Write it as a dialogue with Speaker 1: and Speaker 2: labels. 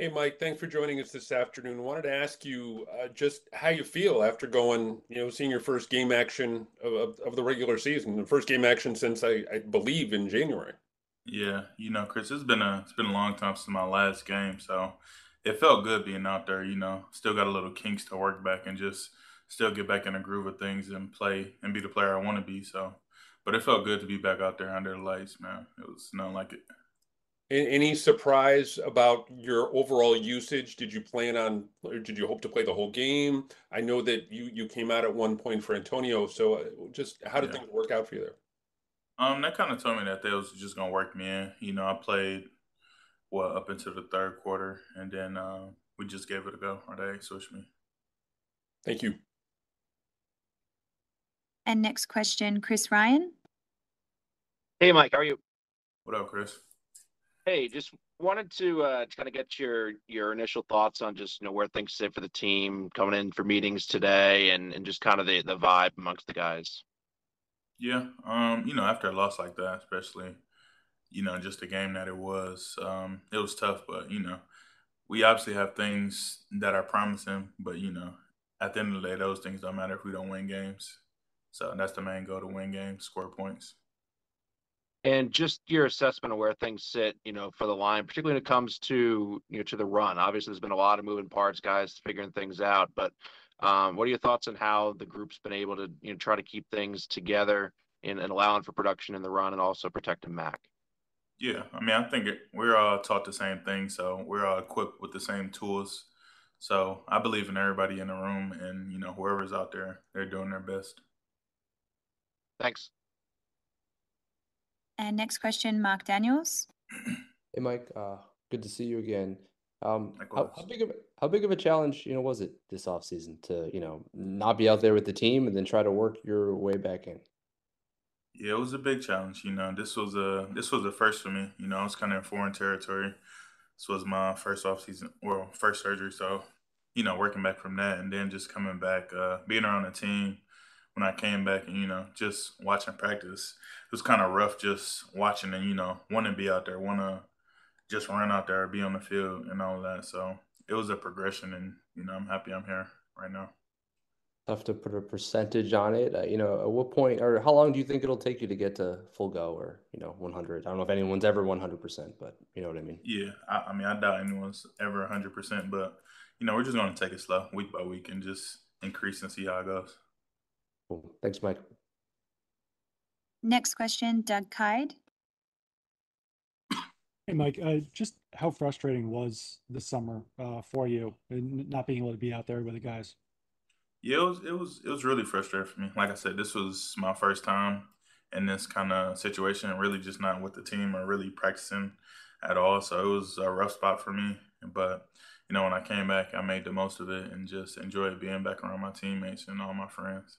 Speaker 1: Hey, Mike, thanks for joining us this afternoon. Wanted to ask you uh, just how you feel after going, you know, seeing your first game action of, of, of the regular season, the first game action since I, I, believe in January.
Speaker 2: Yeah, you know, Chris, it's been a it's been a long time since my last game, so it felt good being out there. You know, still got a little kinks to work back and just still get back in the groove of things and play and be the player I want to be. So, but it felt good to be back out there under the lights, man. It was nothing like it.
Speaker 1: Any surprise about your overall usage? Did you plan on, or did you hope to play the whole game? I know that you you came out at one point for Antonio, so uh, just how did
Speaker 2: Yeah.
Speaker 1: things work out for you there?
Speaker 2: Um, that kind of told me that they was just gonna work me in. You know, I played well up into the third quarter, and then uh, we just gave it a go, or they switched me.
Speaker 1: Thank you.
Speaker 3: And next question, Chris Ryan.
Speaker 4: Hey, Mike, how are you?
Speaker 2: What up, Chris?
Speaker 4: Hey, just wanted to uh, kind of get your your initial thoughts on just you know where things sit for the team coming in for meetings today, and and just kind of the the vibe amongst the guys.
Speaker 2: Yeah, um, you know, after a loss like that, especially, you know, just the game that it was, um, it was tough. But you know, we obviously have things that are promising, but you know, at the end of the day, those things don't matter if we don't win games. So that's the main goal to win games, score points.
Speaker 4: And just your assessment of where things sit, you know, for the line, particularly when it comes to you know to the run. Obviously, there's been a lot of moving parts, guys, figuring things out. But um, what are your thoughts on how the group's been able to you know try to keep things together and, and allowing for production in the run, and also protecting Mac?
Speaker 2: Yeah, I mean, I think it, we're all taught the same thing, so we're all equipped with the same tools. So I believe in everybody in the room, and you know, whoever's out there, they're doing their best.
Speaker 4: Thanks.
Speaker 3: And next question, Mark Daniels.
Speaker 5: Hey Mike, uh, good to see you again. Um, how, how big of a, how big of a challenge, you know, was it this offseason to, you know, not be out there with the team and then try to work your way back in?
Speaker 2: Yeah, it was a big challenge. You know, this was a this was a first for me. You know, I was kind of in foreign territory. This was my first off season, well, first surgery. So, you know, working back from that, and then just coming back, uh, being around the team when I came back, and you know, just watching practice. It was kind of rough, just watching and you know, want to be out there, want to just run out there, be on the field, and all that. So it was a progression, and you know, I'm happy I'm here right now.
Speaker 5: Tough to put a percentage on it. Uh, you know, at what point or how long do you think it'll take you to get to full go or, you know, 100? I don't know if anyone's ever 100%, but you know what I mean?
Speaker 2: Yeah, I, I mean, I doubt anyone's ever 100%, but, you know, we're just going to take it slow, week by week, and just increase and see how it goes.
Speaker 5: Cool. Thanks, Mike.
Speaker 3: Next question, Doug Kyed.
Speaker 6: Hey, Mike, uh, just how frustrating was this summer uh, for you and not being able to be out there with the guys?
Speaker 2: Yeah, it was, it was, it was really frustrating for me. Like I said, this was my first time in this kind of situation, and really just not with the team or really practicing at all. So it was a rough spot for me. But, you know, when I came back, I made the most of it and just enjoyed being back around my teammates and all my friends.